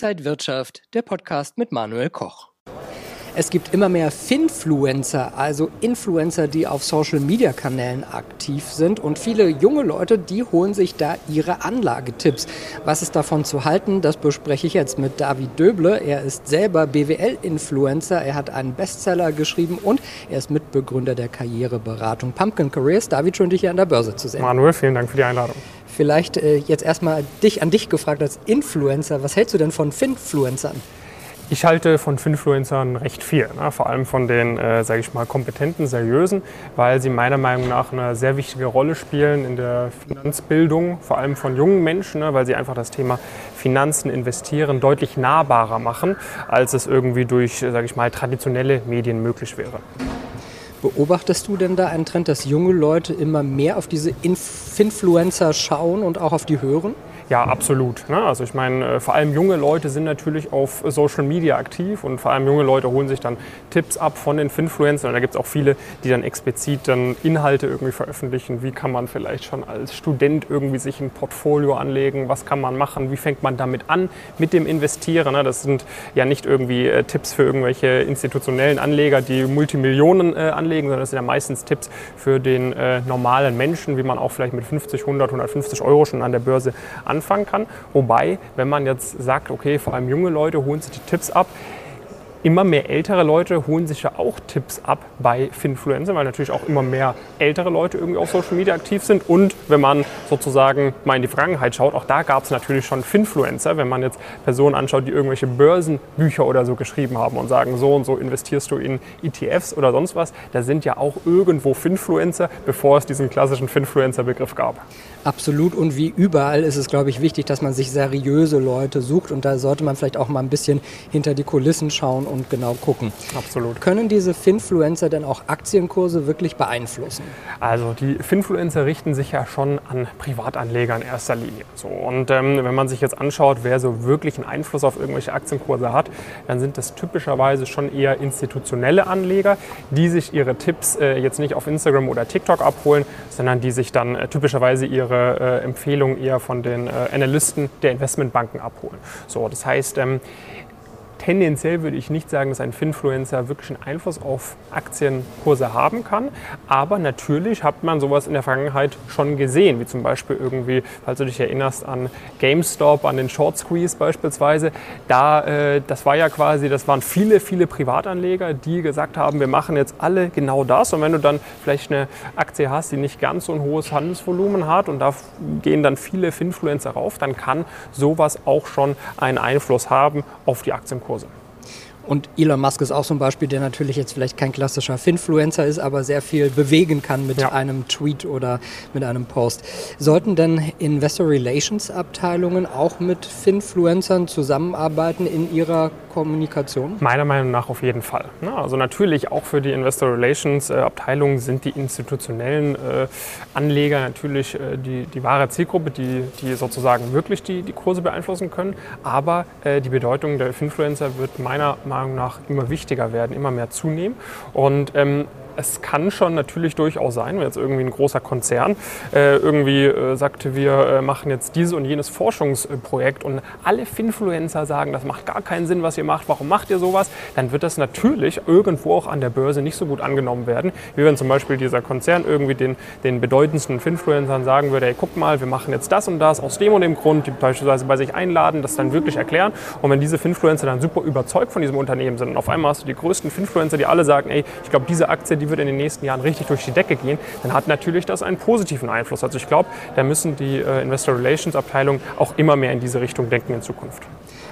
Inside Wirtschaft, der Podcast mit Manuel Koch. Es gibt immer mehr Finfluencer, also Influencer, die auf Social-Media-Kanälen aktiv sind. Und viele junge Leute, die holen sich da ihre Anlagetipps. Was ist davon zu halten, das bespreche ich jetzt mit David Döble. Er ist selber BWL-Influencer. Er hat einen Bestseller geschrieben und er ist Mitbegründer der Karriereberatung Pumpkin Careers. David, schön, dich hier an der Börse zu sehen. Manuel, vielen Dank für die Einladung. Vielleicht äh, jetzt erstmal dich an dich gefragt als Influencer. Was hältst du denn von Finfluencern? Ich halte von Finfluencern recht viel, ne? vor allem von den, äh, sage ich mal, kompetenten, seriösen, weil sie meiner Meinung nach eine sehr wichtige Rolle spielen in der Finanzbildung, vor allem von jungen Menschen, ne? weil sie einfach das Thema Finanzen, Investieren deutlich nahbarer machen, als es irgendwie durch, sage ich mal, traditionelle Medien möglich wäre. Beobachtest du denn da einen Trend, dass junge Leute immer mehr auf diese Influencer schauen und auch auf die hören? Ja, absolut. Ne? Also ich meine, äh, vor allem junge Leute sind natürlich auf Social Media aktiv und vor allem junge Leute holen sich dann Tipps ab von den Finfluencern. Und da gibt es auch viele, die dann explizit dann Inhalte irgendwie veröffentlichen. Wie kann man vielleicht schon als Student irgendwie sich ein Portfolio anlegen? Was kann man machen? Wie fängt man damit an mit dem Investieren? Ne? Das sind ja nicht irgendwie äh, Tipps für irgendwelche institutionellen Anleger, die Multimillionen äh, anlegen, sondern das sind ja meistens Tipps für den normalen Menschen, wie man auch vielleicht mit 50, 100, 150 Euro schon an der Börse anlegt anfangen kann. Wobei, wenn man jetzt sagt, okay, vor allem junge Leute holen sich die Tipps ab, immer mehr ältere Leute holen sich ja auch Tipps ab bei Finfluencer, weil natürlich auch immer mehr ältere Leute irgendwie auf Social Media aktiv sind. Und wenn man sozusagen mal in die Vergangenheit schaut, auch da gab es natürlich schon Finfluencer, wenn man jetzt Personen anschaut, die irgendwelche Börsenbücher oder so geschrieben haben und sagen, so und so investierst du in ETFs oder sonst was, da sind ja auch irgendwo Finfluencer, bevor es diesen klassischen Finfluencer-Begriff gab. Absolut und wie überall ist es, glaube ich, wichtig, dass man sich seriöse Leute sucht und da sollte man vielleicht auch mal ein bisschen hinter die Kulissen schauen und genau gucken. Absolut. Können diese Finfluencer denn auch Aktienkurse wirklich beeinflussen? Also die Finfluencer richten sich ja schon an Privatanleger in erster Linie. So, und ähm, wenn man sich jetzt anschaut, wer so wirklich einen Einfluss auf irgendwelche Aktienkurse hat, dann sind das typischerweise schon eher institutionelle Anleger, die sich ihre Tipps äh, jetzt nicht auf Instagram oder TikTok abholen, sondern die sich dann äh, typischerweise ihre äh, Empfehlungen eher von den äh, Analysten der Investmentbanken abholen. So, das heißt, ähm, tendenziell würde ich nicht sagen, dass ein Finfluencer wirklich einen Einfluss auf Aktienkurse haben kann. Aber natürlich hat man sowas in der Vergangenheit schon gesehen, wie zum Beispiel irgendwie, falls du dich erinnerst an GameStop, an den Short Squeeze beispielsweise. Da, äh, das war ja quasi, das waren viele, viele Privatanleger, die gesagt haben, wir machen jetzt alle genau das. Und wenn du dann vielleicht eine Aktie hast, die nicht ganz so ein hohes Handelsvolumen hat und da gehen dann viele Finfluencer rauf, dann kann sowas auch schon einen Einfluss haben auf die Aktienkurse. Kurse. Und Elon Musk ist auch so ein Beispiel, der natürlich jetzt vielleicht kein klassischer Finfluencer ist, aber sehr viel bewegen kann mit ja. einem Tweet oder mit einem Post. Sollten denn Investor Relations Abteilungen auch mit Finfluencern zusammenarbeiten in ihrer Kommunikation? Meiner Meinung nach auf jeden Fall. Also natürlich auch für die Investor Relations äh, Abteilung sind die institutionellen äh, Anleger natürlich äh, die, die wahre Zielgruppe, die, die sozusagen wirklich die, die Kurse beeinflussen können. Aber die Bedeutung der Influencer wird meiner Meinung nach immer wichtiger werden, immer mehr zunehmen. Und ähm, es kann schon natürlich durchaus sein, wenn jetzt irgendwie ein großer Konzern äh, irgendwie äh, sagte, wir äh, machen jetzt dieses und jenes Forschungsprojekt und alle Finfluencer sagen, das macht gar keinen Sinn, was ihr macht, warum macht ihr sowas, dann wird das natürlich irgendwo auch an der Börse nicht so gut angenommen werden, wie wenn zum Beispiel dieser Konzern irgendwie den, den bedeutendsten Finfluencern sagen würde, hey, guck mal, wir machen jetzt das und das aus dem und dem Grund, die beispielsweise bei sich einladen, das dann wirklich erklären und wenn diese Finfluencer dann super überzeugt von diesem Unternehmen sind und auf einmal hast du die größten Finfluencer, die alle sagen, ey, ich glaube, diese Aktie, die wird in den nächsten Jahren richtig durch die Decke gehen, dann hat natürlich das einen positiven Einfluss. Also ich glaube, da müssen die äh, Investor Relations Abteilungen auch immer mehr in diese Richtung denken in Zukunft.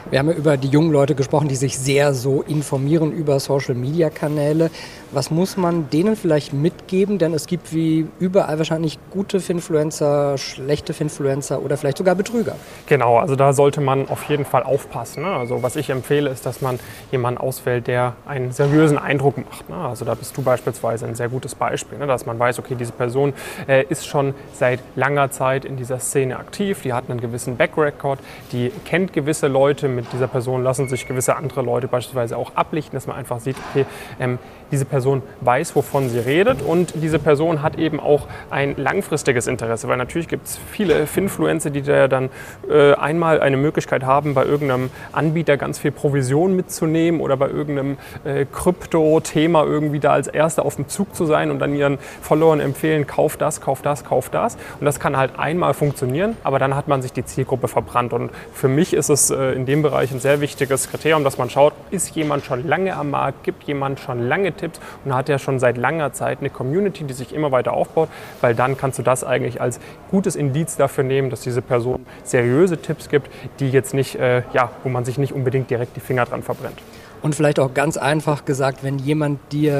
Wir haben ja über die jungen Leute gesprochen, die sich sehr so informieren über Social-Media-Kanäle. Was muss man denen vielleicht mitgeben? Denn es gibt wie überall wahrscheinlich gute Finfluencer, schlechte Finfluencer oder vielleicht sogar Betrüger. Genau, also da sollte man auf jeden Fall aufpassen. Ne? Also was ich empfehle, ist, dass man jemanden auswählt, der einen seriösen Eindruck macht. Ne? Also da bist du beispielsweise ein sehr gutes Beispiel, ne? dass man weiß, okay, diese Person äh, ist schon seit langer Zeit in dieser Szene aktiv, die hat einen gewissen Backrecord, die kennt gewisse Leute, mit dieser Person lassen sich gewisse andere Leute beispielsweise auch ablichten, dass man einfach sieht, okay, ähm, diese Person weiß, wovon sie redet und diese Person hat eben auch ein langfristiges Interesse, weil natürlich gibt es viele Finfluencer, die da dann äh, einmal eine Möglichkeit haben, bei irgendeinem Anbieter ganz viel Provision mitzunehmen oder bei irgendeinem äh, Krypto-Thema irgendwie da als Erster auf dem Zug zu sein und dann ihren Followern empfehlen, kauf das, kauf das, kauf das. Und das kann halt einmal funktionieren, aber dann hat man sich die Zielgruppe verbrannt. Und für mich ist es äh, in dem Bereich ein sehr wichtiges Kriterium, dass man schaut, ist jemand schon lange am Markt, gibt jemand schon lange Tipps und hat ja schon seit langer Zeit eine Community, die sich immer weiter aufbaut, weil dann kannst du das eigentlich als gutes Indiz dafür nehmen, dass diese Person seriöse Tipps gibt, die jetzt nicht, äh, ja, wo man sich nicht unbedingt direkt die Finger dran verbrennt. Und vielleicht auch ganz einfach gesagt, wenn jemand dir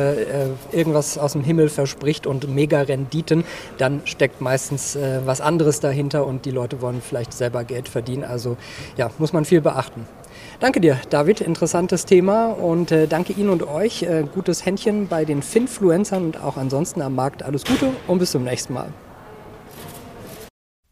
äh, irgendwas aus dem Himmel verspricht und mega Renditen, dann steckt meistens äh, was anderes dahinter und die Leute wollen vielleicht selber Geld verdienen. Also ja, muss man viel beachten. Danke dir, David. Interessantes Thema und äh, danke Ihnen und euch. Äh, gutes Händchen bei den Finfluencern und auch ansonsten am Markt. Alles Gute und bis zum nächsten Mal.